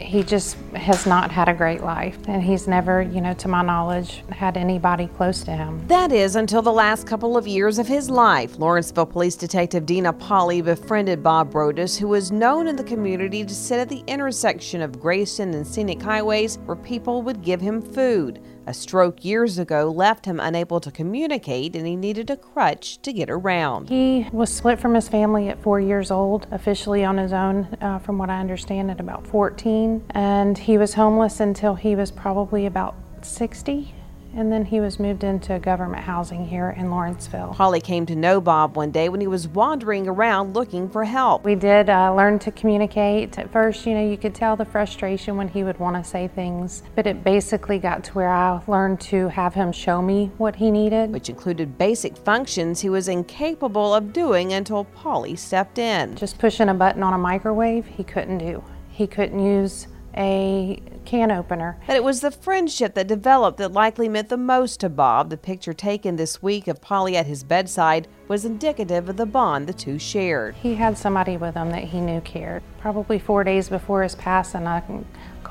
he just has not had a great life. And he's never, you know, to my knowledge, had anybody close to him. That is until the last couple of years of his life. Lawrenceville Police Detective Dina Polly befriended Bob Brodus, who was known in the community to sit at the intersection of Grayson and Scenic Highways where people would give him food. A stroke years ago left him unable to communicate and he needed a crutch to get around. He was split from his family at four years old, officially on his own, uh, from what I understand, at about 14. And he was homeless until he was probably about 60 and then he was moved into government housing here in Lawrenceville. Polly came to know Bob one day when he was wandering around looking for help. We did uh, learn to communicate. At first, you know, you could tell the frustration when he would want to say things, but it basically got to where I learned to have him show me what he needed. Which included basic functions he was incapable of doing until Polly stepped in. Just pushing a button on a microwave, he couldn't do. He couldn't use a can opener. But it was the friendship that developed that likely meant the most to Bob. The picture taken this week of Polly at his bedside was indicative of the bond the two shared. He had somebody with him that he knew cared. Probably four days before his passing, I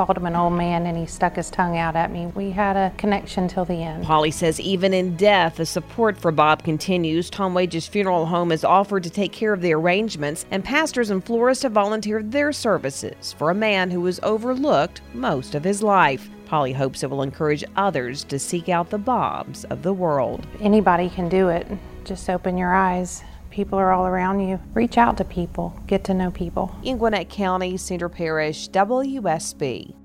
called him an old man and he stuck his tongue out at me. We had a connection till the end. Polly says even in death, the support for Bob continues. Tom Wages Funeral Home has offered to take care of the arrangements, and pastors and florists have volunteered their services for a man who was overlooked most of his life. Polly hopes it will encourage others to seek out the Bobs of the world. Anybody can do it. Just open your eyes. People are all around you. Reach out to people, get to know people. In Gwinnett County, Cedar Parish, WSB.